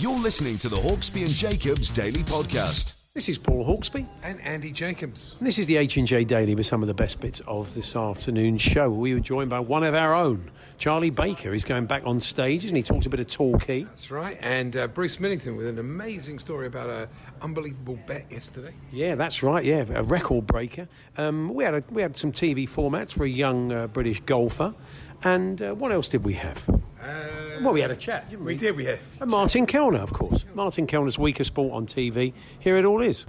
You're listening to the Hawksbee and Jacobs Daily Podcast. This is Paul Hawksbee, and Andy Jacobs. and this is the H&J Daily with some of the best bits of this afternoon's show. We were joined by one of our own, Charlie Baker. He's going back on stage, isn't he talks a bit of Torquay. That's right. And uh, Bruce Millington with an amazing story about an unbelievable bet yesterday. Yeah, that's right. Yeah, a record breaker. Um, we had a, we had some TV formats for a young uh, British golfer, and uh, what else did we have? Uh, Well, we had a chat, didn't we? we did, we have. And Martin Kelner, of course. Martin Kelner's weaker sport on TV. Here it all is.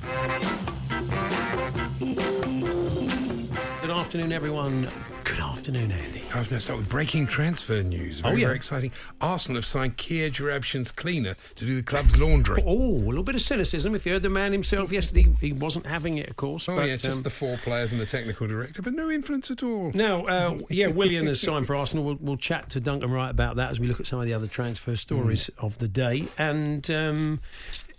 Good afternoon, everyone. Good afternoon, Andy. I was going to start with breaking transfer news. Very, Oh, yeah. very exciting. Arsenal have signed Kia Joorabchian's cleaner to do the club's laundry. Oh, a little bit of cynicism. If you heard the man himself yesterday, he wasn't having it, of course. Oh, but, yeah, just um, the four players and the technical director, but no influence at all. Now, uh, yeah, Willian has signed for Arsenal. We'll, we'll chat to Duncan Wright about that as we look at some of the other transfer stories of the day. And um,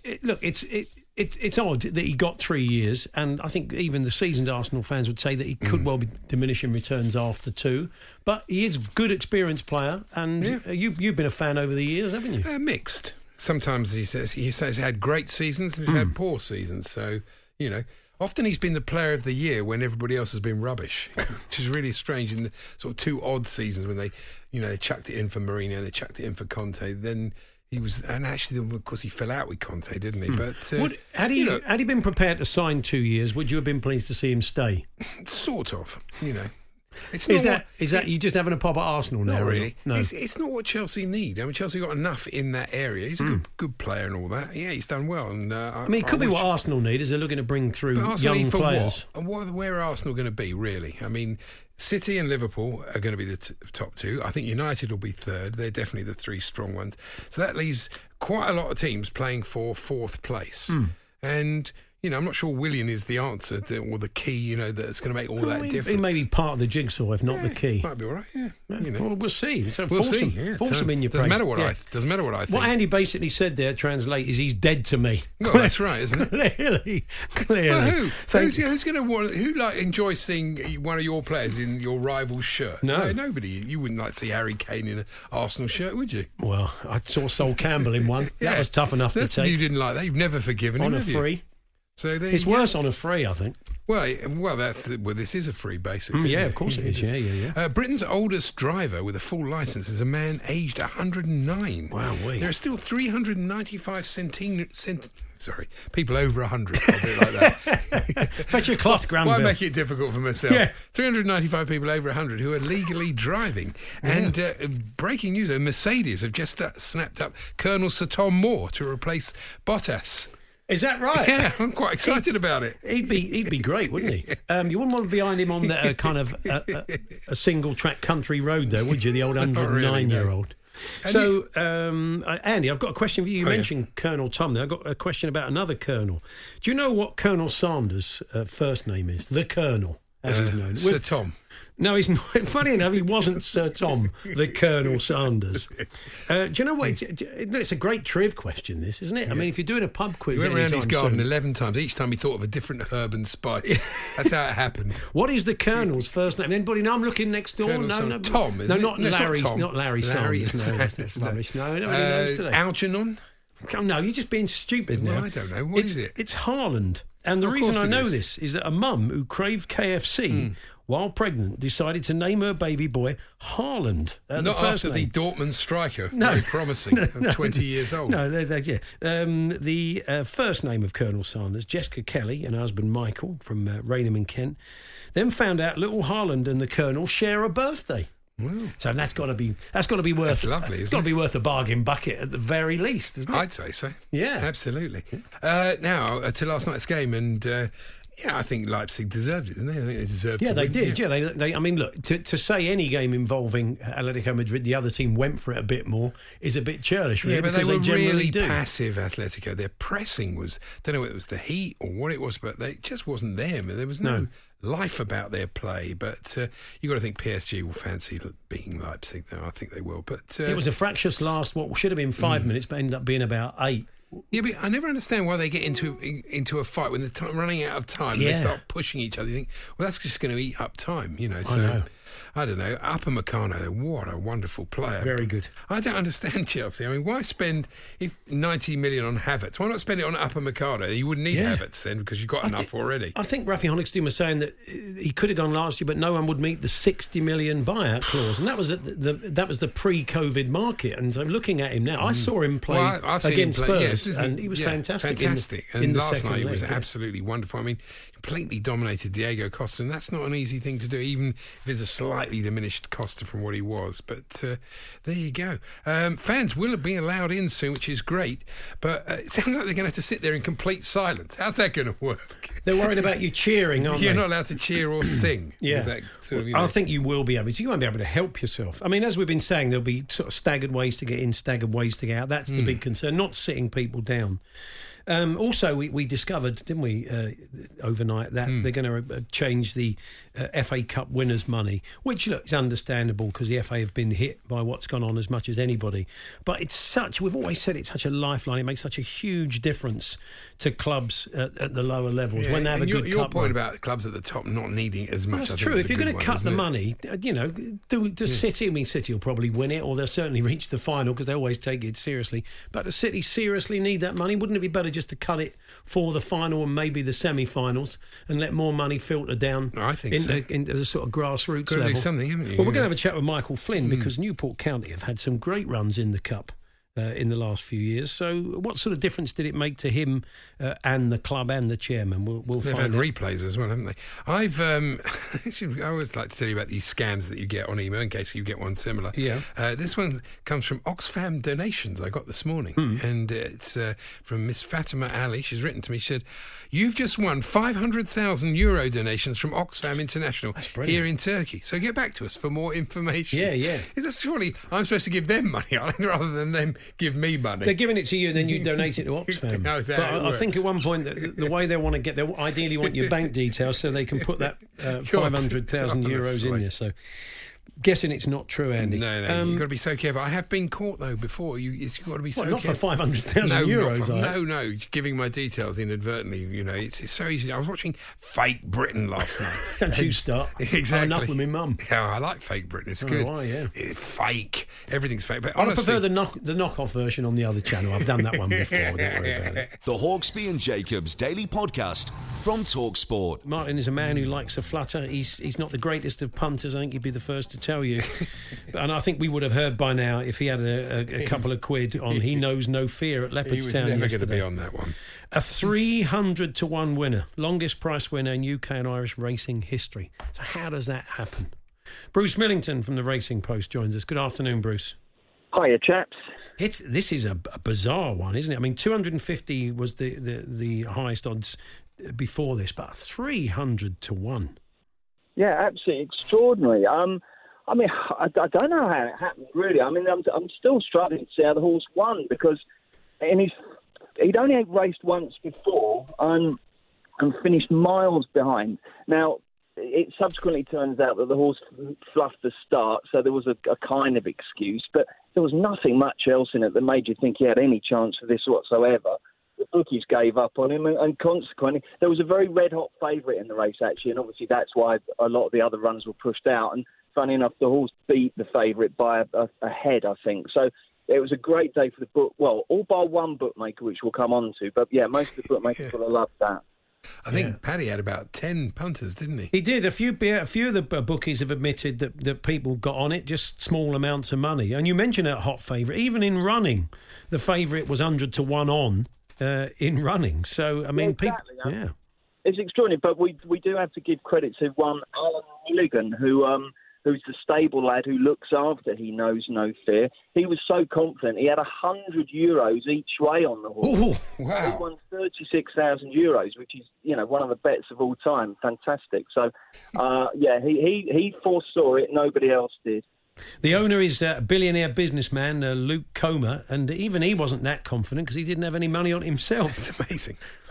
it, look, it's it, it, it's odd that he got three years, and I think even the seasoned Arsenal fans would say that he could well be diminishing returns after two. But he is a good, experienced player, and Yeah. uh, you you've been a fan over the years, haven't you? Uh, mixed. Sometimes he says he says he had great seasons and he's had poor seasons. So you know, often he's been the player of the year when everybody else has been rubbish, which is really strange. In the sort of two odd seasons when they, you know, they chucked it in for Mourinho and they chucked it in for Conte, then. He was, and actually, of course, he fell out with Conte, didn't he? But uh, Would, had he you know, had he been prepared to sign two years, would you have been pleased to see him stay? sort of, you know, it's Is not that what- is that you just having a pop at Arsenal now? Not really. No. It's, it's not what Chelsea need. I mean, Chelsea got enough in that area. He's a good, good player and all that. Yeah, he's done well. And uh, I mean, it could be wish- what Arsenal need is they're looking to bring through young players. what? And what? Where are Arsenal going to be? Really? I mean, City and Liverpool are going to be the t- top two. I think United will be third. They're definitely the three strong ones. So that leaves quite a lot of teams playing for fourth place. Hmm. And you know, I'm not sure Willian is the answer to, or the key. You know, that's going to make all that he, difference. he may be part of the jigsaw, if not the Yeah, key. Might be all right. Yeah. You know. Well, we'll see. So We'll force see. him, yeah. force him in your doesn't matter what Yeah. I doesn't matter what I think. What Andy basically said there, translate, is he's dead to me. Well, that's right, isn't it? clearly, clearly. Well, who? Who's, who's going to want? Who like enjoy seeing one of your players in your rival's shirt? No. nobody. You wouldn't like to see Harry Kane in an Arsenal shirt, would you? Well, I saw Sol Campbell in one. That was tough enough That's- to take. You didn't like that. You've never forgiven on him, On a free. So It's worse on a free, I think. Well, well, that's well. This is a free, basically. Mm, yeah, of course it is. Yeah, yeah, yeah. Uh, Britain's oldest driver with a full license is a man aged 109. Wow, wee. There are still 395 centine, cent, sorry, people over 100. I'll do it like that. Fetch your cloth, Why make it difficult for myself? Yeah. 395 people over 100 who are legally driving. And uh, breaking news, Mercedes have just uh, snapped up Colonel Sir Tom Moore to replace Bottas. Is that right? Yeah, I'm quite excited about it. He'd be he'd be great, wouldn't he? Um, you wouldn't want to be behind him on the uh, kind of uh, uh, a single track country road, though, would you? The old Not hundred and really, nine no. year old. And So, um, uh, Andy, I've got a question for you. You Oh, yeah. mentioned Colonel Tom. There, I've got a question about another Colonel. Do you know what Colonel Sanders' uh, first name is? The Colonel, as he's Uh, known. Sir Tom. No, he's not. Funny enough, he wasn't Sir Tom, the Colonel Sanders. Uh, do you know what? It's, it's a great triv question, this, isn't it? I mean, if you're doing a pub quiz, He went around his garden soon- 11 times. Each time he thought of a different herb and spice. That's how it happened. What is the Colonel's first name? Anybody know? I'm looking next door. Colonel no, Sam- no, Tom, no, not No, not Larry. Tom. Not Larry. Larry, Sanders. No. No, nobody Uh, knows today. Algernon? Come, no, you're just being stupid Well, now. I don't know. What it's, is it? It's Harland. And the Of reason I know is. this is that a mum who craved KFC Hmm. While pregnant decided to name her baby boy Harland. uh, the Not first after name. the Dortmund striker. No. Very promising. No, of 20 years old. No, they, they, yeah. Um, the uh, first name of Colonel Sanders, Jessica Kelly, and her husband Michael from uh, Rainham in Kent, then found out little Harland and the Colonel share a birthday. So that's got to be that's got to be worth That's lovely, It's got to it? be worth a bargain bucket at the very least, isn't it? I'd say so. Yeah. absolutely. Uh, now uh, to last night's game, and uh, yeah, I think Leipzig deserved it, didn't they? I think they deserved. Yeah, they win. did. Yeah, they, they. I mean, look, to, to say any game involving Atletico Madrid, the other team went for it a bit more, is a bit churlish, really, Yeah, but they were generally really do. passive, Atletico. Their pressing was, don't know whether it was the heat or what it was, but they it just wasn't them. There was no, No. life about their play. But uh, you got to think PSG will fancy beating Leipzig, though. I think they will. But uh, It was a fractious last, what should have been Mm. five minutes, but ended up being about eight. Yeah, but I never understand why they get into into a fight when they're time, running out of time. and Yeah. They start pushing each other. You think, well, that's just going to eat up time, you know. So know. I don't know. Upamecano, what a wonderful player. Very good. I don't understand Chelsea. I mean, why spend if ninety million on Havertz? Why not spend it on Upamecano? You wouldn't need Yeah. Havertz then because you've got I enough think- already. I think Rafi Honigstein was saying that uh, he could have gone last year, but no one would meet the 60 million buyout clause, and that was at the, the that was the pre-COVID market. And so looking at him now, I saw him play Mm. Well, I- seen him against play- Spurs, yes, and he was yeah, fantastic. in Fantastic. in and the last night he was yeah. absolutely wonderful. I mean, completely dominated Diego Costa, and that's not an easy thing to do, even if it's a slightly diminished Costa from what he was. But uh, there you go. Um, fans will be allowed in soon, which is great. But uh, it sounds like they're going to have to sit there in complete silence. How's that going to work? They're worried about you cheering, aren't You're they? not allowed to cheer or sing. Yeah, Is that sort of, you I think you will be able to. You won't be able to help yourself. I mean, as we've been saying, there'll be sort of staggered ways to get in, staggered ways to get out. That's Hmm. the big concern, not sitting people down. Um, also, we, we discovered, didn't we, uh, overnight that Hmm. they're going to uh, change the uh, FA Cup winners' money, which look is understandable because the FA have been hit by what's gone on as much as anybody. But it's such we've always said it's such a lifeline. It makes such a huge difference to clubs at, at the lower levels Yeah, when they have a your, good your point run. about clubs at the top not needing as much. That's I true. If you're going to cut the it? money, uh, you know, do, do City. I mean, City will probably win it, or they'll certainly reach the final because they always take it seriously. But the City seriously need that money. Wouldn't it be better just to cut it for the final and maybe the semi-finals and let more money filter down I think so. Into a sort of grassroots do level? something, haven't you? Well, we're going to have a chat with Michael Flynn Hmm. because Newport County have had some great runs in the cup. Uh, in the last few years, so what sort of difference did it make to him uh, and the club and the chairman? We'll, we'll They've find had out. replays as well, haven't they? I've um, actually, I always like to tell you about these scams that you get on email in case you get one similar. Yeah. Uh, this one comes from Oxfam donations I got this morning, Hmm. and it's uh, from Miss Fatima Ali. She's written to me. She said, "You've just won five hundred thousand euro donations from Oxfam International here in Turkey. So get back to us for more information." Yeah, yeah. Is that surely I'm supposed to give them money rather than them give me money? They're giving it to you, and then you donate it to Oxfam. No, but I, I think at one point the, the way they want to get, they ideally want your bank details so they can put that uh, five hundred thousand euros in there. So, guessing it's not true, Andy. No, no, Um, you've got to be so careful. I have been caught though before. You, it's got to be so Well, not for careful. 500,000 no, not euros, for- I- no, no, giving my details inadvertently. You know, it's, it's so easy. I was watching Fake Britain last night. Don't you start. Exactly. Enough with me mum. Yeah, I like Fake Britain. It's Oh, good. why, yeah. It's fake. Everything's fake. But I honestly, prefer the knock the knockoff version on the other channel. I've done that one before. Don't worry about it. The Hawksbee and Jacobs Daily Podcast from Talksport. Martin is a man who likes a flutter. He's he's not the greatest of punters. I think he'd be the first to tell you. and I think we would have heard by now if he had a, a, a couple of quid on. He knows no fear at he was Leopardstown never going to yesterday. be on that one. A 300 to 1 winner, longest price winner in UK and Irish racing history. So, how does that happen? Bruce Millington from the Racing Post joins us. Good afternoon, Bruce. Hiya, chaps. It's, this is a, a bizarre one, isn't it? I mean, 250 was the, the, the highest odds before this, but 300 to 1. Yeah, absolutely extraordinary. Um, I mean, I, I don't know how it happened, really. I mean, I'm, I'm still struggling to see how the horse won because and he's, he'd only raced once before um, and finished miles behind. Now, it subsequently turns out that the horse fluffed the start, so there was a, a kind of excuse, but there was nothing much else in it that made you think he had any chance for this whatsoever. The bookies gave up on him, and, and consequently, there was a very red hot favourite in the race, actually, and obviously that's why a lot of the other runs were pushed out. And funny enough, the horse beat the favourite by a, a, a head, I think. So it was a great day for the book. Well, all by one bookmaker, which we'll come on to, but yeah, most of the bookmakers will have loved that. I think Paddy had about 10 punters, didn't he? He did. A few a few of the bookies have admitted that, that people got on it, just small amounts of money. And you mentioned a hot favourite. Even in running, the favourite was 100 to 1 on uh, in running. So, I mean, exactly, people. yeah. Yeah. It's extraordinary, but we we do have to give credit to one Alan Milligan, who um, who's the stable lad who looks after he knows no fear. He was so confident he had a hundred euros each way on the horse. Ooh, wow. He won thirty six thousand euros, which is you know one of the bets of all time. Fantastic. So, uh, yeah, he, he he foresaw it. Nobody else did. The owner is uh, a billionaire businessman, uh, Luke Comer, and even he wasn't that confident because he didn't have any money on himself. It's amazing.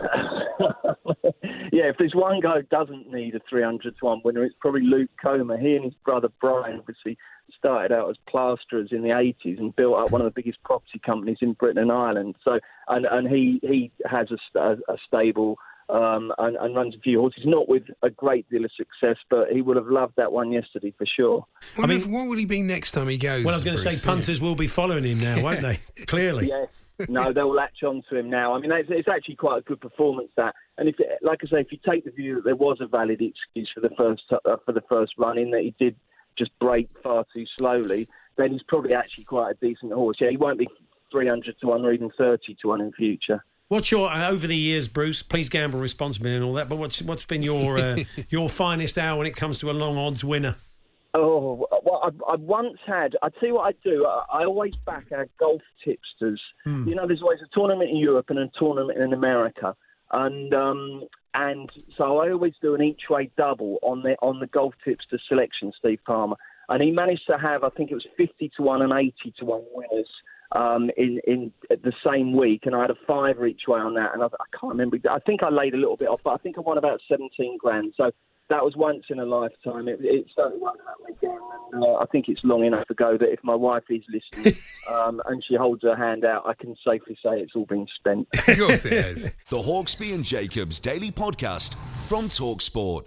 yeah, if there's one guy who doesn't need a 300 to 1 winner, it's probably Luke Comer. He and his brother Brian obviously started out as plasterers in the 80s and built up one of the biggest property companies in Britain and Ireland. So, and, and he, he has a, st- a stable um, and, and runs a few horses, not with a great deal of success, but he would have loved that one yesterday for sure. I mean, what will he be next time he goes? Well, I was going to say Bruce? punters will be following him now, won't they? Clearly. Yeah. no, they'll latch on to him now. I mean, it's, it's actually quite a good performance that. And if, like I say, if you take the view that there was a valid excuse for the first uh, for the first run in that he did just break far too slowly, then he's probably actually quite a decent horse. Yeah, he won't be 300 to one or even 30 to one in future. What's your uh, over the years, Bruce? Please gamble responsibly and all that. But what's what's been your uh, your finest hour when it comes to a long odds winner? Oh, well, I, I once had. I tell you what I do. I, I always back our golf tipsters. You know, there's always a tournament in Europe and a tournament in America, and um, and so I always do an each way double on the on the golf tipster selection. Steve Palmer, and he managed to have I think it was fifty to one and eighty to one winners. Um, in in the same week, and I had a fiver each way on that, and I, I can't remember. I think I laid a little bit off, but I think I won about seventeen grand. So that was once in a lifetime. It, it certainly won't happen again. And, uh, I think it's long enough ago that if my wife is listening um, and she holds her hand out, I can safely say it's all been spent. Of course it is. The Hawksbee and Jacobs Daily Podcast from Talksport.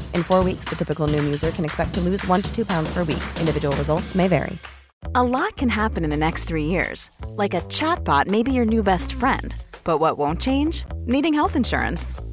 In four weeks, the typical Noom user can expect to lose one to two pounds per week. Individual results may vary. A lot can happen in the next three years. Like a chatbot may be your new best friend. But what won't change? Needing health insurance.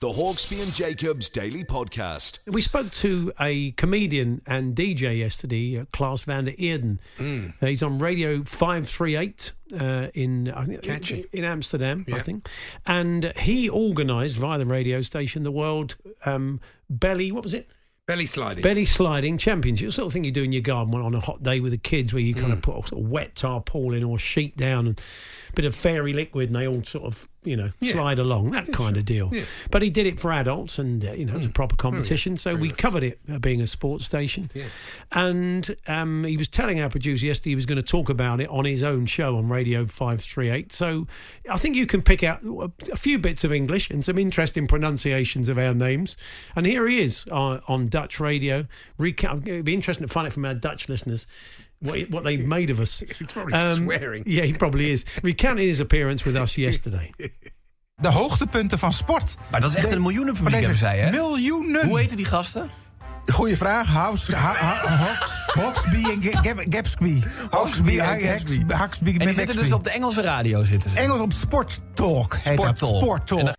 The Hawksbee and Jacobs Daily Podcast. We spoke to a comedian and DJ yesterday, uh, Klaas van der Eerden. Mm. Uh, he's on Radio 538 uh, in, I think, Catchy. in Amsterdam, I think. And he organised via the radio station the World um, Belly, what was it? Belly sliding. Belly sliding championship, the sort of thing you do in your garden on a hot day with the kids, where you kind Mm. of put a sort of wet tarpaulin or sheet down and a bit of fairy liquid, and they all sort of you know Yeah. slide along, that kind of deal. Yeah. But he did it for adults, and uh, you know it was a proper competition, so we covered it uh, being a sports station. Yeah. And um, he was telling our producer yesterday he was going to talk about it on his own show on Radio Five Three Eight. So I think you can pick out a a few bits of English and some interesting pronunciations of our names. And here he is uh, on Dutch radio. Recount. It'd be interesting to find out from our Dutch listeners. What, what they've made of us. Um, He's probably swearing. Yeah, he probably is. Recounting his appearance with us yesterday. De hoogtepunten van sport. Maar dat is echt een miljoenenpubliek, hebben zij, hè? Miljoenen. Hoe heten die gasten? Goeie vraag. House, ha, ha, Hawks, Hawksby en Gapsby. Hawksby en. Hawksby En die zitten dus op de Engelse radio. Zitten ze. Engels op Sport Talk heet Sport dat. Talk. Sport Talk.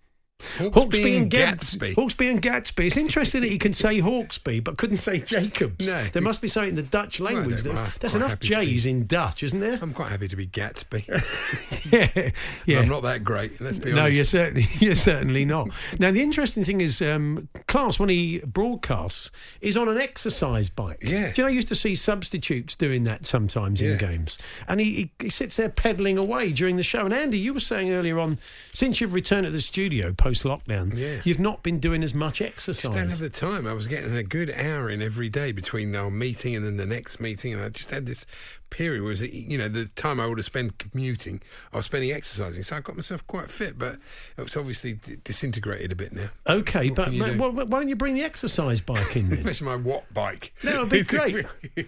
Hawksbee and Gatsby. Hawksbee and Gatsby. It's interesting that he can say Hawksbee but couldn't say Jacobs. No. There must be something in the Dutch language. There's, I'm there's enough J's in Dutch, isn't there? I'm quite happy to be Gatsby. yeah, yeah. I'm not that great. Let's be honest. no, you're certainly you're certainly not. Now the interesting thing is, um, Klaas when he broadcasts is on an exercise bike. Yeah. Do you know I used to see substitutes doing that sometimes in games, and he, he he sits there pedalling away during the show. And Andy, you were saying earlier on, since you've returned to the studio post lockdown, Yeah. you've not been doing as much Just don't have exercise. the time. I was getting a good hour in every day between our meeting and then the next meeting, and I just had this period was, you know, the time I would have spent commuting, I was spending exercising. So I got myself quite fit, but it's obviously d- disintegrated a bit now. Okay, What but do? well, why don't you bring the exercise bike in then? Especially my Watt bike. That would be great.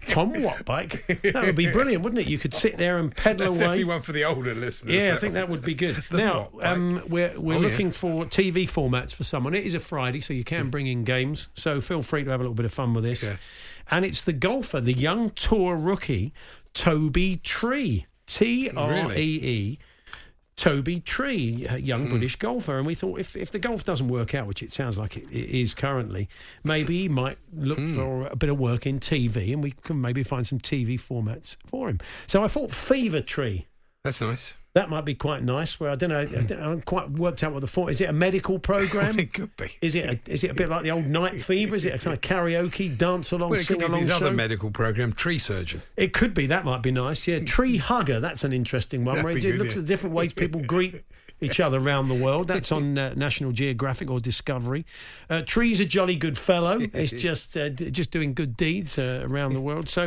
Tom Watt bike. That would be brilliant, wouldn't it? You could sit there and pedal That's away. definitely one for the older listeners. Yeah, I think that would be good. Now, um, we're we're Oh, yeah. looking for TV formats for someone. It is a Friday, so you can bring in games. So feel free to have a little bit of fun with this. Okay. And it's the golfer, the young tour rookie, Toby Tree. T R E E. Toby Tree, a young British golfer, and we thought if, if the golf doesn't work out, which it sounds like it, it is currently, maybe he might look Hmm. for a bit of work in TV, and we can maybe find some TV formats for him. So I thought Fever Tree. That's nice. That might be quite nice. Where I don't know, I, don't, I haven't quite worked out what the for is. It a medical program? it could be. Is it a, is it a bit like the old Night Fever? Is it a kind of karaoke dance along, Well, it could sing be along his show? other medical program, Tree Surgeon. It could be. That might be nice. Yeah, tree hugger. That's an interesting one. That'd Where it good, looks yeah. at different ways people greet each other around the world. That's on uh, National Geographic or Discovery. Uh, Tree's a jolly good fellow. It's just uh, d- just doing good deeds uh, around the world. So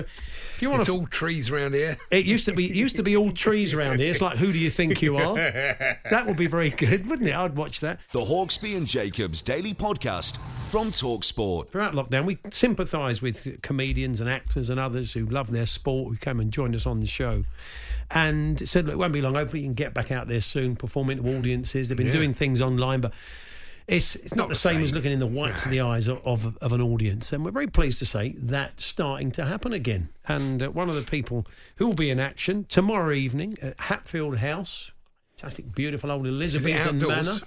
if you want It's to, all trees around here. it used to be it used to be all trees around here. It's like who do you think you are? That would be very good, wouldn't it? I'd watch that. The Hawksbee and Jacobs Daily Podcast from Talksport. Throughout lockdown, we sympathise with comedians and actors and others who love their sport who came and joined us on the show. And said, look, it won't be long. Hopefully, you can get back out there soon, performing to audiences. They've been Yeah. doing things online, but it's, it's not, Not the the same, as looking in the whites of the eyes of, of, of an audience. And we're very pleased to say that's starting to happen again. And uh, one of the people who will be in action tomorrow evening at Hatfield House, fantastic, beautiful old Elizabethan manor.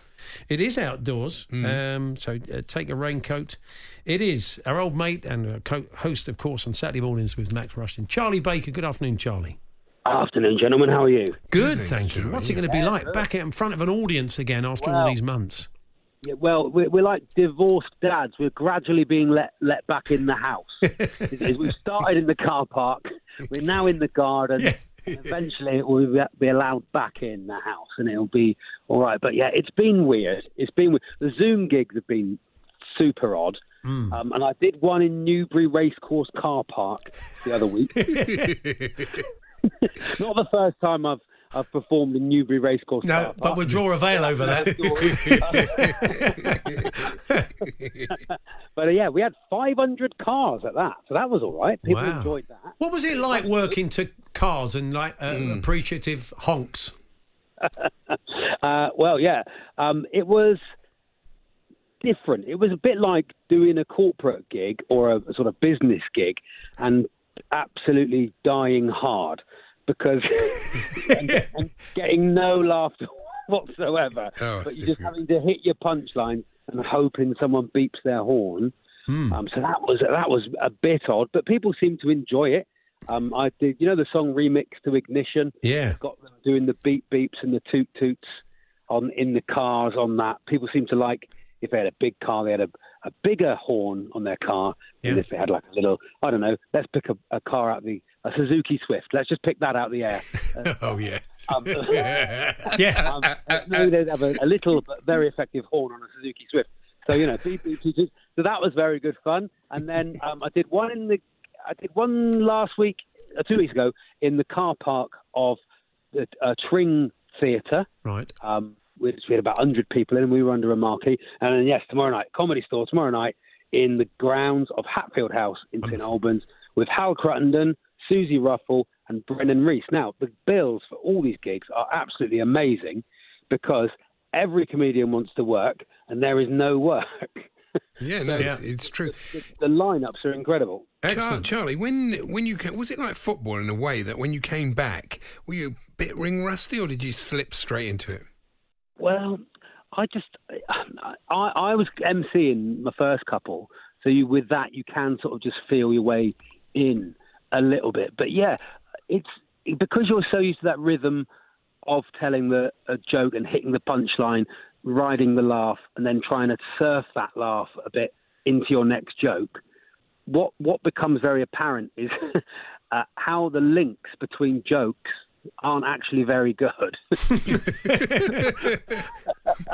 It is outdoors, um, so uh, take a raincoat. It is our old mate and uh, co- host, of course, on Saturday mornings with Max Rushton, Charlie Baker. Good afternoon, Charlie. Afternoon, gentlemen. How are you? Good, thanks, thank you. What's it going to be like back in front of an audience again after all these months? Yeah, well, we're, we're like divorced dads. We're gradually being let let back in the house. We've started in the car park. We're now in the garden. Yeah. Eventually, we'll be- be allowed back in the house, and it'll be all right. But yeah, it's been weird. It's been we- the Zoom gigs have been super odd. Hmm. Um, and I did one in Newbury Racecourse car park the other week. Not the first time I've I've performed in Newbury Racecourse. car No, park. but we'll draw a veil over that. But uh, yeah, we had 500 cars at that, so that was all right. People Wow. enjoyed that. What was it like working to cars and like uh, appreciative honks? Uh, well, yeah, um, it was different. It was a bit like doing a corporate gig or a sort of business gig, and absolutely dying hard because and, and getting no laughter whatsoever. Oh, but you're just having to hit your punchline and hoping someone beeps their horn. Um, so that was that was a bit odd, but people seemed to enjoy it. Um, I did, you know, the song remix to Ignition. Yeah. got them doing the beep beeps and the toot toots on in the cars on that. People seem to like if they had a big car, they had a, a bigger horn on their car than Yeah. if they had like a little. I don't know. Let's pick a, a car out the a Suzuki Swift. Let's just pick that out of the air. oh, yes. Um, Yeah. um, uh, no, they'd have a, a little but very effective horn on a Suzuki Swift. So you know, so that was very good fun. And then um, I did one in the, I did one last week, uh, two weeks ago, in the car park of the uh, Tring Theatre. Right. Um, we had about 100 people in, and we were under a marquee. And then, yes, tomorrow night, Comedy Store, tomorrow night, in the grounds of Hatfield House in St Albans with Hal Cruttenden, Suzi Ruffell, and Brennan Reece. Now, the bills for all these gigs are absolutely amazing because every comedian wants to work and there is no work. Yeah, no, So It's, it's true. The, the lineups are incredible. Char- Charlie, when when you ca- was it like football in a way that when you came back, were you a bit ring rusty or did you slip straight into it? Well, I just I, I was emceeing my first couple, so you with that you can sort of just feel your way in a little bit. But yeah, it's because you're so used to that rhythm of telling the a joke and hitting the punchline, riding the laugh, and then trying to surf that laugh a bit into your next joke. What what becomes very apparent is uh, how the links between jokes aren't actually very good.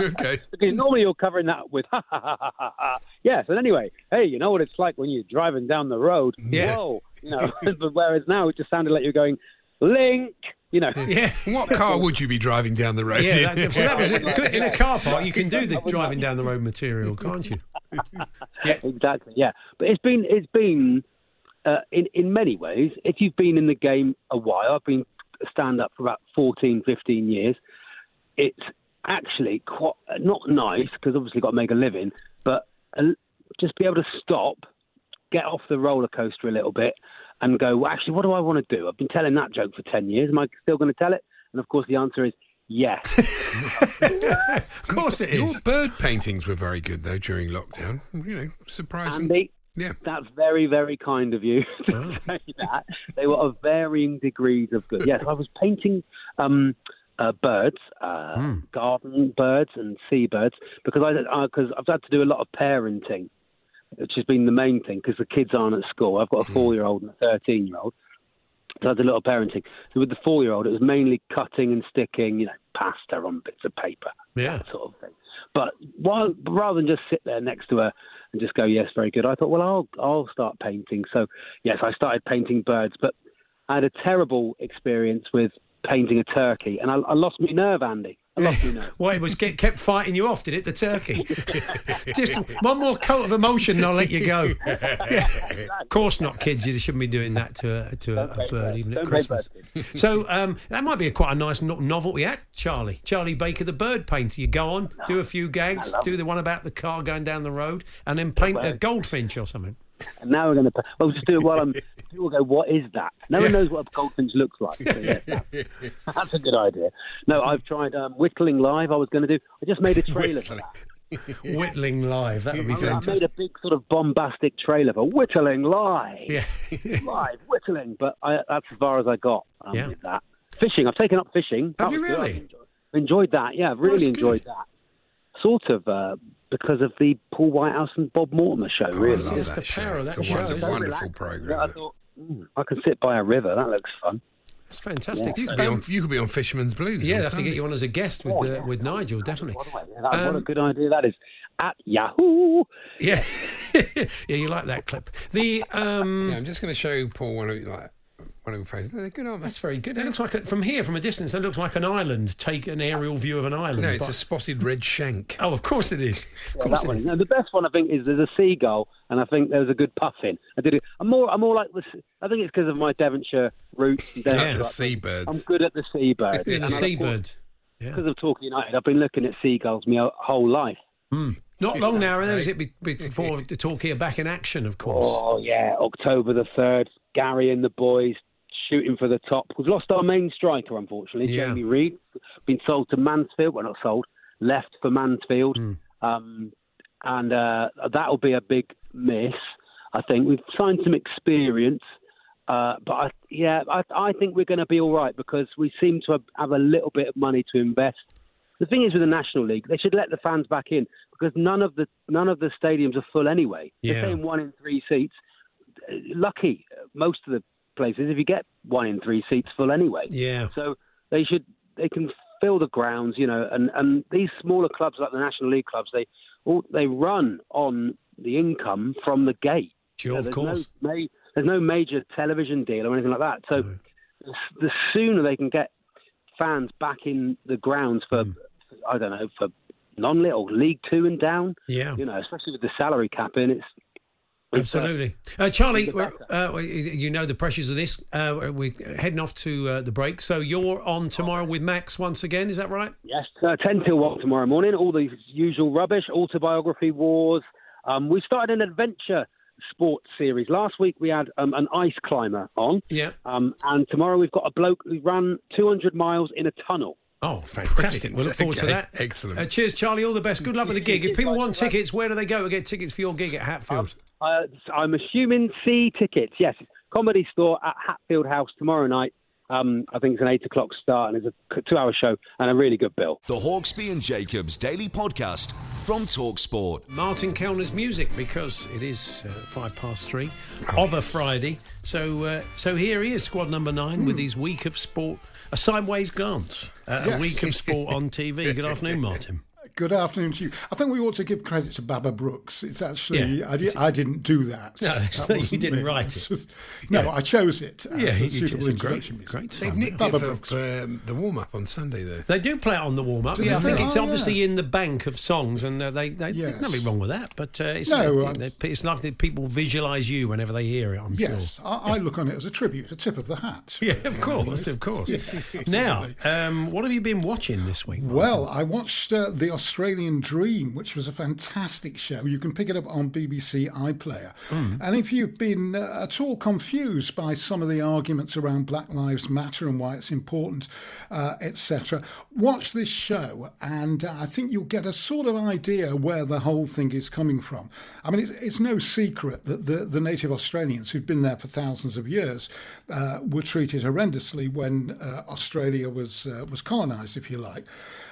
okay. Because normally you're covering that with ha ha ha ha ha. ha. Yes, and anyway, hey, you know what it's like when you're driving down the road. Yeah. Whoa, you know. but whereas now it just sounded like you're going link. You know. Yeah. What car would you be driving down the road? Yeah, that, so that was it. Good. in a car park. You can do the driving down the road material, can't you? yeah. exactly. Yeah, but it's been it's been uh, in in many ways. If you've been in the game a while, I've been stand up for about 14, 15 years. It's actually quite not nice because obviously you've got to make a living, but uh, just be able to stop, get off the roller coaster a little bit, and go. Well, actually, what do I want to do? I've been telling that joke for ten years. Am I still going to tell it? And of course, the answer is yes. of course it is. Your bird paintings were very good though during lockdown. You know, surprising. Andy, yeah, that's very, very kind of you to say that. They were of varying degrees of good. Yes, I was painting um, uh, birds, uh, garden birds, and seabirds because I because I've had to do a lot of parenting, which has been the main thing because the kids aren't at school. I've got a four-year-old and a thirteen-year-old. So I did a lot of parenting. So with the four-year-old, it was mainly cutting and sticking, you know, pasta on bits of paper Yeah. sort of thing. But while rather than just sit there next to her and just go, yes, very good, I thought, well, I'll I'll start painting. So yes, I started painting birds, but I had a terrible experience with painting a turkey, and I, I lost my nerve, Andy. I lost my nerve. Why it was get, kept fighting you off? Did it the turkey? Just one more coat of emotion, and I'll let you go. Yeah. Of course not, kids. You shouldn't be doing that to a, to a, a bird, even at Christmas. So um, that might be a quite a nice no- novelty act, Charlie. Charlie Baker, the bird painter. You go on, do a few gags, do the one about the car going down the road, and then paint a goldfinch or something. And now we're going to. Well, just do it while I'm. People go, what is that? No one knows what a goldfinch looks like. So, yeah, that- that's a good idea. No, I've tried um, whittling live. I was going to do. I just made a trailer for that. Whittling live. That would be I made a big sort of bombastic trailer for whittling live. Yeah. live whittling, but I, that's as far as I got um, Yeah. with that. Fishing, I've taken up fishing. Have That you really? Enjoyed, enjoyed that. Yeah, I've really enjoyed good. that. Sort of uh, because of the Paul Whitehouse and Bob Mortimer show. Oh, I really, love It's that the show. power of It's that a show, wonder- isn't it? wonderful I program. thought mm, I can sit by a river. That looks fun. It's fantastic. You could, be on, you could be on Fisherman's Blues. Yeah, on they have to get you on as a guest with Oh, uh, yeah. with Nigel, definitely. What a, what a Um, good idea that is. At Yahoo. Yeah, yeah, you like that clip. The um, Yeah, I'm just going to show Paul one of like one of your photos. They're good, aren't they? that's very good. It looks like a, from here, from a distance, it looks like an island. Take an aerial view of an island. No, it's But- a spotted red shank. oh, of course it is. Of Yeah, course that it one. is. No, the best one I think is there's a seagull, and I think there's a good puffin. I did it. I'm more. I'm more like this. I think it's because of my Devonshire roots. and Yeah, the seabirds. I'm good at the seabirds. Yeah, And the of course, seabirds. Yeah. Because of Torquay United, I've been looking at seagulls my whole life. Hmm. Not long now, is it? be- be- Before the Torquay are back in action, of course. Oh yeah, October the third. Gary and the boys shooting for the top. We've lost our main striker, unfortunately, Yeah. Jamie Reid. Been sold to Mansfield. Well, not sold. Left for Mansfield, Hmm. um, and uh, that'll be a big miss. I think we've signed some experience, uh, but I, yeah, I, I think we're going to be all right because we seem to have, have a little bit of money to invest. The thing is with the National League, they should let the fans back in because none of the none of the stadiums are full anyway. Yeah. They're saying one in three seats. Lucky, uh, most of the places, if you get one in three seats full anyway. Yeah. So they should they can fill the grounds, you know, and, and these smaller clubs like the National League clubs, they all they run on the income from the gate. Sure, know, of course. No, ma- there's no major television deal or anything like that. So the, the sooner they can get fans back in the grounds for, Hmm. I don't know, for non-league or League Two and down, Yeah. you know, especially with the salary cap in, it's Absolutely. Uh, Charlie, uh, you know the pressures of this. Uh, we're heading off to uh, the break. So you're on tomorrow with Max once again, is that right? Yes, uh, 10 till 1 tomorrow morning. All the usual rubbish, autobiography wars, Um, we started an adventure sports series. Last week we had um, an ice climber on. Yeah. Um, and tomorrow we've got a bloke who ran 200 miles in a tunnel. Oh, fantastic. Brilliant. We'll look forward to that. excellent. Uh, cheers, Charlie. All the best. Good luck with the gig. If people want tickets, where do they go to get tickets for your gig at Hatfield? Uh, I'm assuming See Tickets. Yes, comedy store at Hatfield House tomorrow night. Um, I think it's an eight o'clock start and it's a two-hour show and a really good bill. The Hawksbee and Jacobs Daily Podcast from Talksport. Martin Kelner's music because it is uh, five past three Oh, of a Friday. So, uh, so here he is, squad number nine, Hmm. with his week of sport, a sideways glance, uh, a week of sport on TV. Good afternoon, Martin. Good afternoon to you. I think we ought to give credit to Baba Brooks. It's actually Yeah. I, di- I didn't do that. No, That not- you didn't me. write it. just- no, Yeah. I chose it. Yeah, a you suitable did. It's great, introduction music. great They've song. nicked Baba it for, Brooks. um, the warm up on Sunday, though. They do play it on the warm up. Do Yeah, I they? think it's Oh, obviously yeah. in the bank of songs, and uh, they, they Yes. there's nothing wrong with that. But uh, it's, No, it- um, it's lovely that people visualise you whenever they hear it. I'm Yes, sure. I, I look on it as a tribute, a tip of the hat. Yeah, of course, of course. now, um, what have you been watching this week? Well, I watched uh, The Australian Dream, which was a fantastic show. You can pick it up on BBC iPlayer. Hmm. And if you've been uh, at all confused by some of the arguments around Black Lives Matter and why it's important, uh, etc., watch this show, and uh, I think you'll get a sort of idea where the whole thing is coming from. I mean, it's, it's no secret that the, the native Australians who'd been there for thousands of years uh, were treated horrendously when uh, Australia was uh, was colonised, if you like.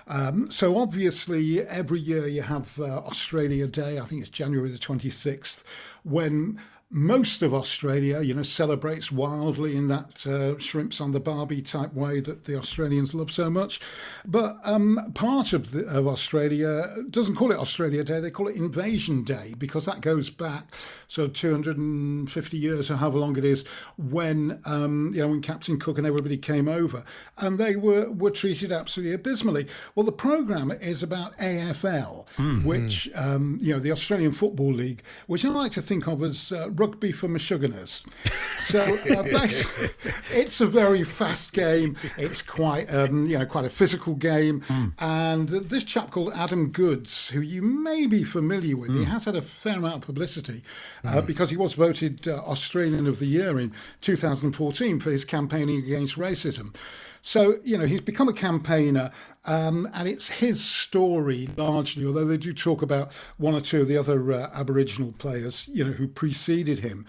Um, so obviously, every year you have uh, Australia Day. I think it's January the twenty sixth, when most of Australia, you know, celebrates wildly in that uh, shrimps on the barbie type way that the Australians love so much. But um, part of, the, of Australia doesn't call it Australia Day; they call it Invasion Day because that goes back so 250 years or however long it is when um, you know when Captain Cook and everybody came over, and they were were treated absolutely abysmally. Well, the program is about AFL, which um, you know the Australian Football League, which I like to think of as uh, rugby for Meshuggahs. So uh, basically, it's a very fast game. It's quite um, you know quite a physical game, and this chap called Adam Goodes, who you may be familiar with, he has had a fair amount of publicity uh, because he was voted uh, Australian of the Year in 2014 for his campaigning against racism. So, you know, he's become a campaigner, um, and it's his story largely, although they do talk about one or two of the other uh, Aboriginal players, you know, who preceded him.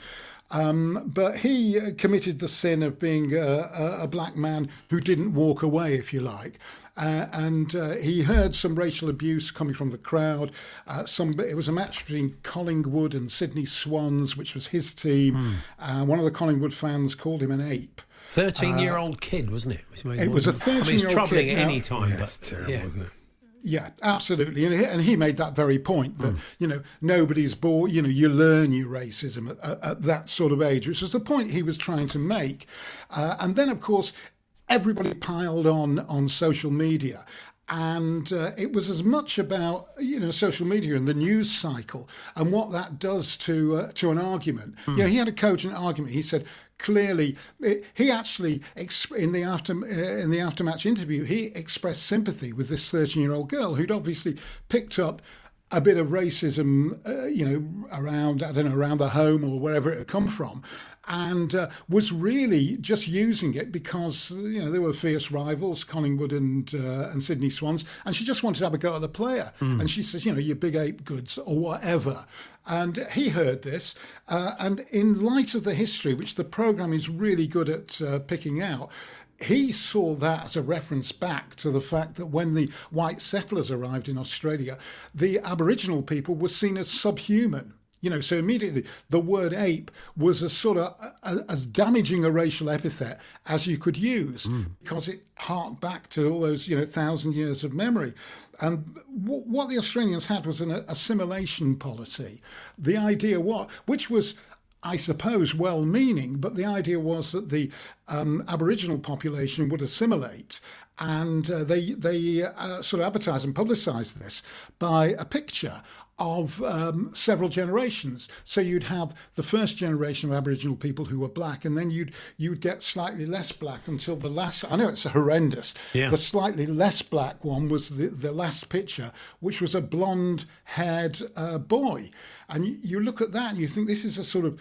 Um, but he uh, committed the sin of being a, a, black man who didn't walk away, if you like. Uh, and uh, he heard some racial abuse coming from the crowd. Uh, some it was a match between Collingwood and Sydney Swans, which was his team. Uh, one of the Collingwood fans called him an ape. Thirteen-year-old kid, wasn't it? It was a I mean, it's 13-year-old I troubling kid at any time, Yeah, but terrible, yeah. isn't it? Yeah, absolutely, and he, and he made that very point that you know nobody's born. You know, you learn your racism at, at, at that sort of age, which was the point he was trying to make. Uh, and then, of course, everybody piled on on social media. And uh, it was as much about you know social media and the news cycle and what that does to uh, to an argument. You know, he had a cogent argument. He said clearly it, he actually exp- in the after uh, in the aftermatch interview he expressed sympathy with this 13 year old girl who'd obviously picked up a bit of racism, uh, you know, around I don't know around the home or wherever it had come from, and uh, was really just using it because you know there were fierce rivals, Collingwood and uh, and Sydney Swans, and she just wanted to have a go at the player, and she says, you know, you big ape Goodes or whatever. And he heard this, uh, and in light of the history, which the program is really good at uh, picking out, he saw that as a reference back to the fact that when the white settlers arrived in Australia, the Aboriginal people were seen as subhuman. You know, so immediately the word ape was a sort of a, as damaging a racial epithet as you could use hmm. because it harked back to all those, you know, thousand years of memory. And w- what the Australians had was an assimilation policy. The idea what, which was I suppose, well meaning, but the idea was that the um, Aboriginal population would assimilate. And uh, they, they uh, sort of advertised and publicised this by a picture of um, several generations. So you'd have the first generation of Aboriginal people who were black, and then you'd you'd get slightly less black until the last. I know it's horrendous. Yeah. The slightly less black one was the, the last picture, which was a blonde-haired uh, boy, and you, you look at that and you think this is a sort of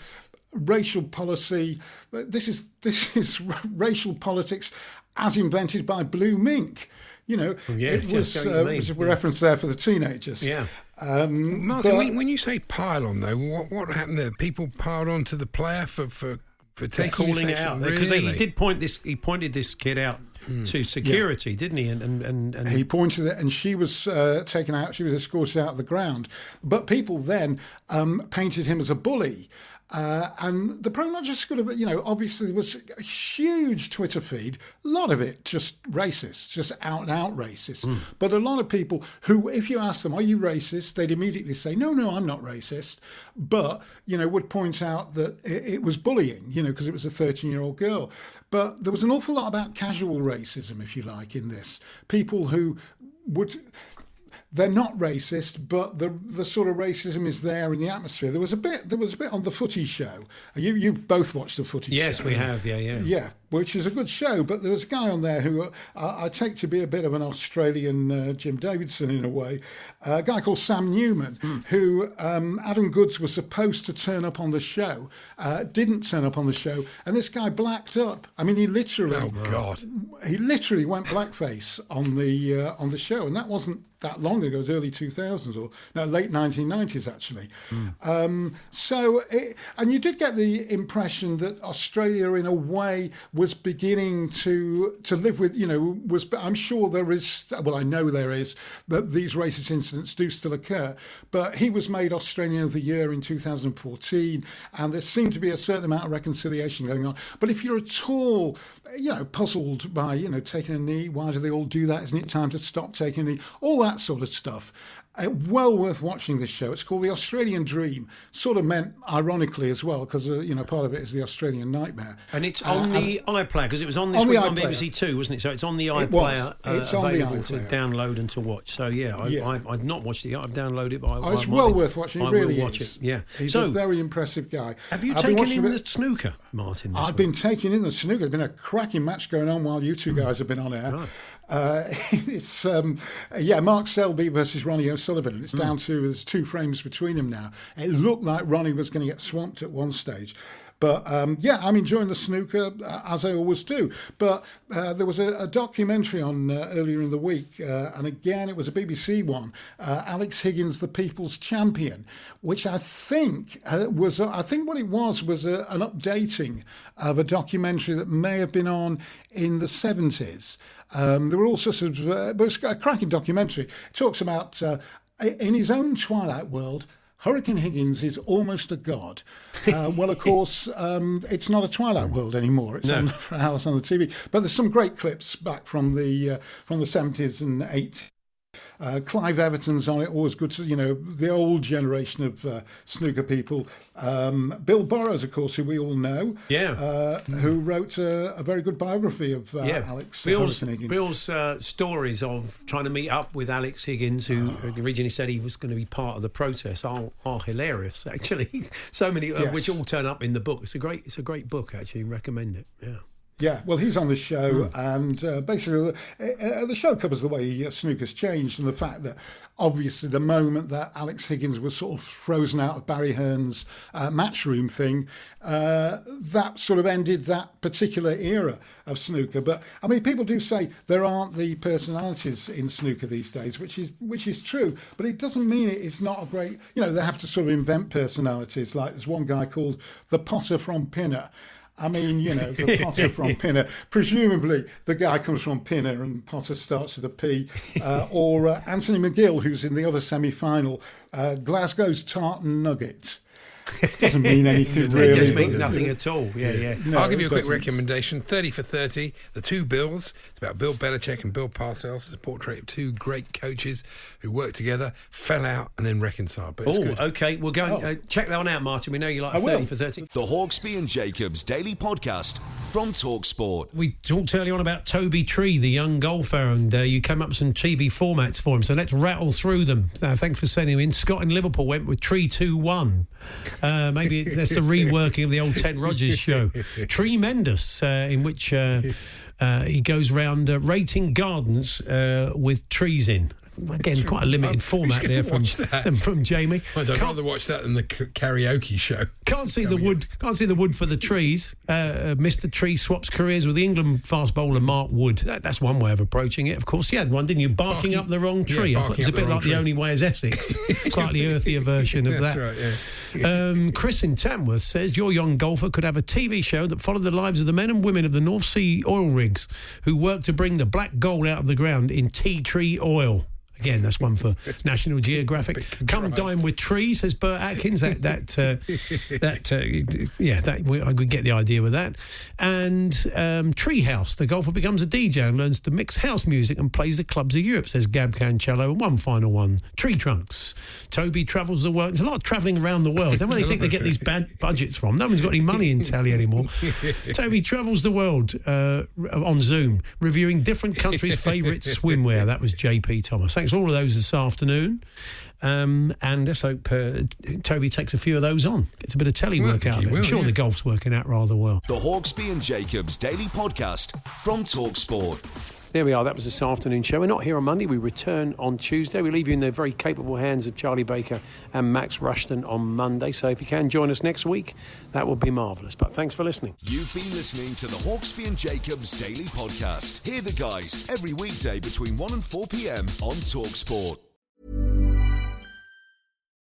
racial policy. This is this is racial politics as invented by Blue Mink. You know, Yes, it was, I know what you uh, was a reference there for the teenagers. Yeah. Um, Martin, but- when, when you say pile on though, what what happened there? People piled on to the player for for for taking calling this it out because he did point this. He pointed this kid out to security, didn't he? And and and, and he pointed it, and she was uh, taken out. She was escorted out of the ground. But people then um, painted him as a bully. Uh, and the just going to, you know, obviously there was a huge Twitter feed, a lot of it just racist, just out and out racist. But a lot of people who, if you ask them, are you racist? They'd immediately say, no, no, I'm not racist. But, you know, would point out that it, it was bullying, you know, because it was a 13 year old girl. But there was an awful lot about casual racism, if you like, in this. People who would they're not racist, but the the sort of racism is there in the atmosphere. There was a bit there was a bit on the Footy show. You you both watched the Footy show. yes, show. we have. Yeah, yeah. Yeah, which is a good show, but there was a guy on there who uh, I I take to be a bit of an Australian uh, Jim Davidson in a way, a guy called Sam Newman, who um, Adam Goodes was supposed to turn up on the show, uh, didn't turn up on the show, and this guy blacked up. I mean, he literally, Oh, God. he literally went blackface on the uh, on the show, and that wasn't that long ago. It was early 2000s or no, late 1990s actually. Um, so, it, and you did get the impression that Australia, in a way, was beginning to to live with. You know, was I'm sure there is. Well, I know there is that these racist incidents do still occur. But he was made Australian of the Year in 2014, and there seemed to be a certain amount of reconciliation going on. But if you're at all, you know, puzzled by you know taking a knee, why do they all do that? Isn't it time to stop taking a knee? All that sort of stuff. Uh, well worth watching this show. It's called The Australian Dream. Sort of meant ironically as well, because uh, you know part of it is the Australian nightmare. And it's Uh, on and- the iPlayer because it was on this On week on. BBC Two, wasn't it? So it's on the It iPlayer uh, It's on the available to download and to watch. So yeah, I, Yeah. I, I've not watched it yet. I've downloaded it. But I, Oh, it's I well worth watching. It I really will watch is. it. Yeah. he's so a very impressive guy. have you I've taken in the snooker, Martin? I've week? been taking in the snooker. There's been a cracking match going on while you two guys have been on air. Uh, it's um, yeah, Mark Selby versus Ronnie O'Sullivan. It's down to there's two frames between them now. It looked like Ronnie was going to get swamped at one stage. But um, yeah, I'm enjoying the snooker uh, as I always do. But uh, there was a, a documentary on uh, earlier in the week, uh, and again it was a BBC one. Uh, Alex Higgins, the People's Champion, which I think uh, was I think what it was was a, an updating of a documentary that may have been on in the 70s. Um, there were all sorts of, uh, but a cracking documentary. It talks about in his own Twilight world. Hurricane Higgins is almost a god. Uh, well, of course, um, it's not a Twilight World anymore. It's No. on for hours on the TV. But there's some great clips back from the uh, from the 70s and 80s. Uh, Clive Everton's on it, always good to, you know, the old generation of uh, snooker people. Um, Bill Borrows, of course, who we all know, Yeah. uh, who wrote a, a very good biography of uh, yeah, Alex Bill's, Higgins. Bill's uh, stories of trying to meet up with Alex Higgins, who Ah. originally said he was going to be part of the protest, are, are hilarious. Actually, so many of Yes. which all turn up in the book. It's a great, it's a great book. Actually, recommend it. Yeah. Yeah, well, he's on the show, Hmm. and uh, basically, uh, uh, the show covers the way uh, snooker's changed and the fact that obviously the moment that Alex Higgins was sort of frozen out of Barry Hearn's uh, matchroom thing, uh, that sort of ended that particular era of snooker. But I mean, people do say there aren't the personalities in snooker these days, which is which is true. But it doesn't mean it is not a great. You know, they have to sort of invent personalities. Like there's one guy called the Potter from Pinner. I mean, you know, the Potter from Pinner. Presumably, the guy comes from Pinner and Potter starts with a P. Uh, or uh, Anthony McGill, who's in the other semi final, uh, Glasgow's Tartan Nugget. Doesn't mean anything It really. just means but- nothing at all. Yeah, yeah. No, I'll give you a quick doesn't. recommendation. 30 for 30, The Two Bills. It's about Bill Belichick and Bill Parcells. It's a portrait of two great coaches who worked together, fell out, and then reconciled. But it's Oh, good. okay. We'll go and Oh. uh, check that one out, Martin. We know you like I 30 will. for 30. The Hawksbee and Jacobs Daily Podcast. from Talksport. We talked earlier on about Toby Tree, the young golfer, and uh, you came up with some TV formats for him. So let's rattle through them. Uh, thanks for sending them in. Scott in Liverpool went with Tree 2 1. Uh, maybe that's the reworking of the old Ted Rogers show. Tremendous, uh, in which uh, uh, he goes round uh, rating gardens uh, with trees in. Again, quite a limited format there from from Jamie. I'd Can't- rather watch that than the karaoke show. can't see the wood. Can't see the wood for the trees. Uh, uh, Mr. Tree swaps careers with the England fast bowler Mark Wood. That, that's one way of approaching it. Of course, you had one, didn't you? Barking, Barking- up the wrong yeah, tree. I thought it was a up bit like the only way is Essex. Slightly earthier version of That's that. right, yeah. Um, Chris in Tamworth says your young golfer could have a TV show that followed the lives of the men and women of the North Sea oil rigs who worked to bring the black gold out of the ground in tea tree oil. Again, that's one for National Geographic. Come dine with trees, says Bert Atkins. That that uh, that uh, yeah, that we, I would get the idea with that. And um, Treehouse, the golfer becomes a DJ and learns to mix house music and plays the clubs of Europe. Says Gab Cancello. And one final one, Tree Trunks. Toby travels the world. There's a lot of travelling around the world. Don't really think they get these bad budgets from. No one's got any money in Tally anymore. Toby travels the world uh, on Zoom, reviewing different countries' favourite swimwear. That was JP Thomas. Thanks for all of those this afternoon. Um, and let's hope uh, Toby takes a few of those on. Gets a bit of telly Well, work out of it. I'm sure yeah. the golf's working out rather well. The Hawksbee and Jacobs Daily Podcast from Talksport. There we are. That was this afternoon show. We're not here on Monday. We return on Tuesday. We leave you in the very capable hands of Charlie Baker and Max Rushton on Monday. So if you can join us next week, that would be marvellous. But thanks for listening. You've been listening to the Hawksbee and Jacobs Daily Podcast. Hear the guys every weekday between 1 and 4 p.m. on Talksport.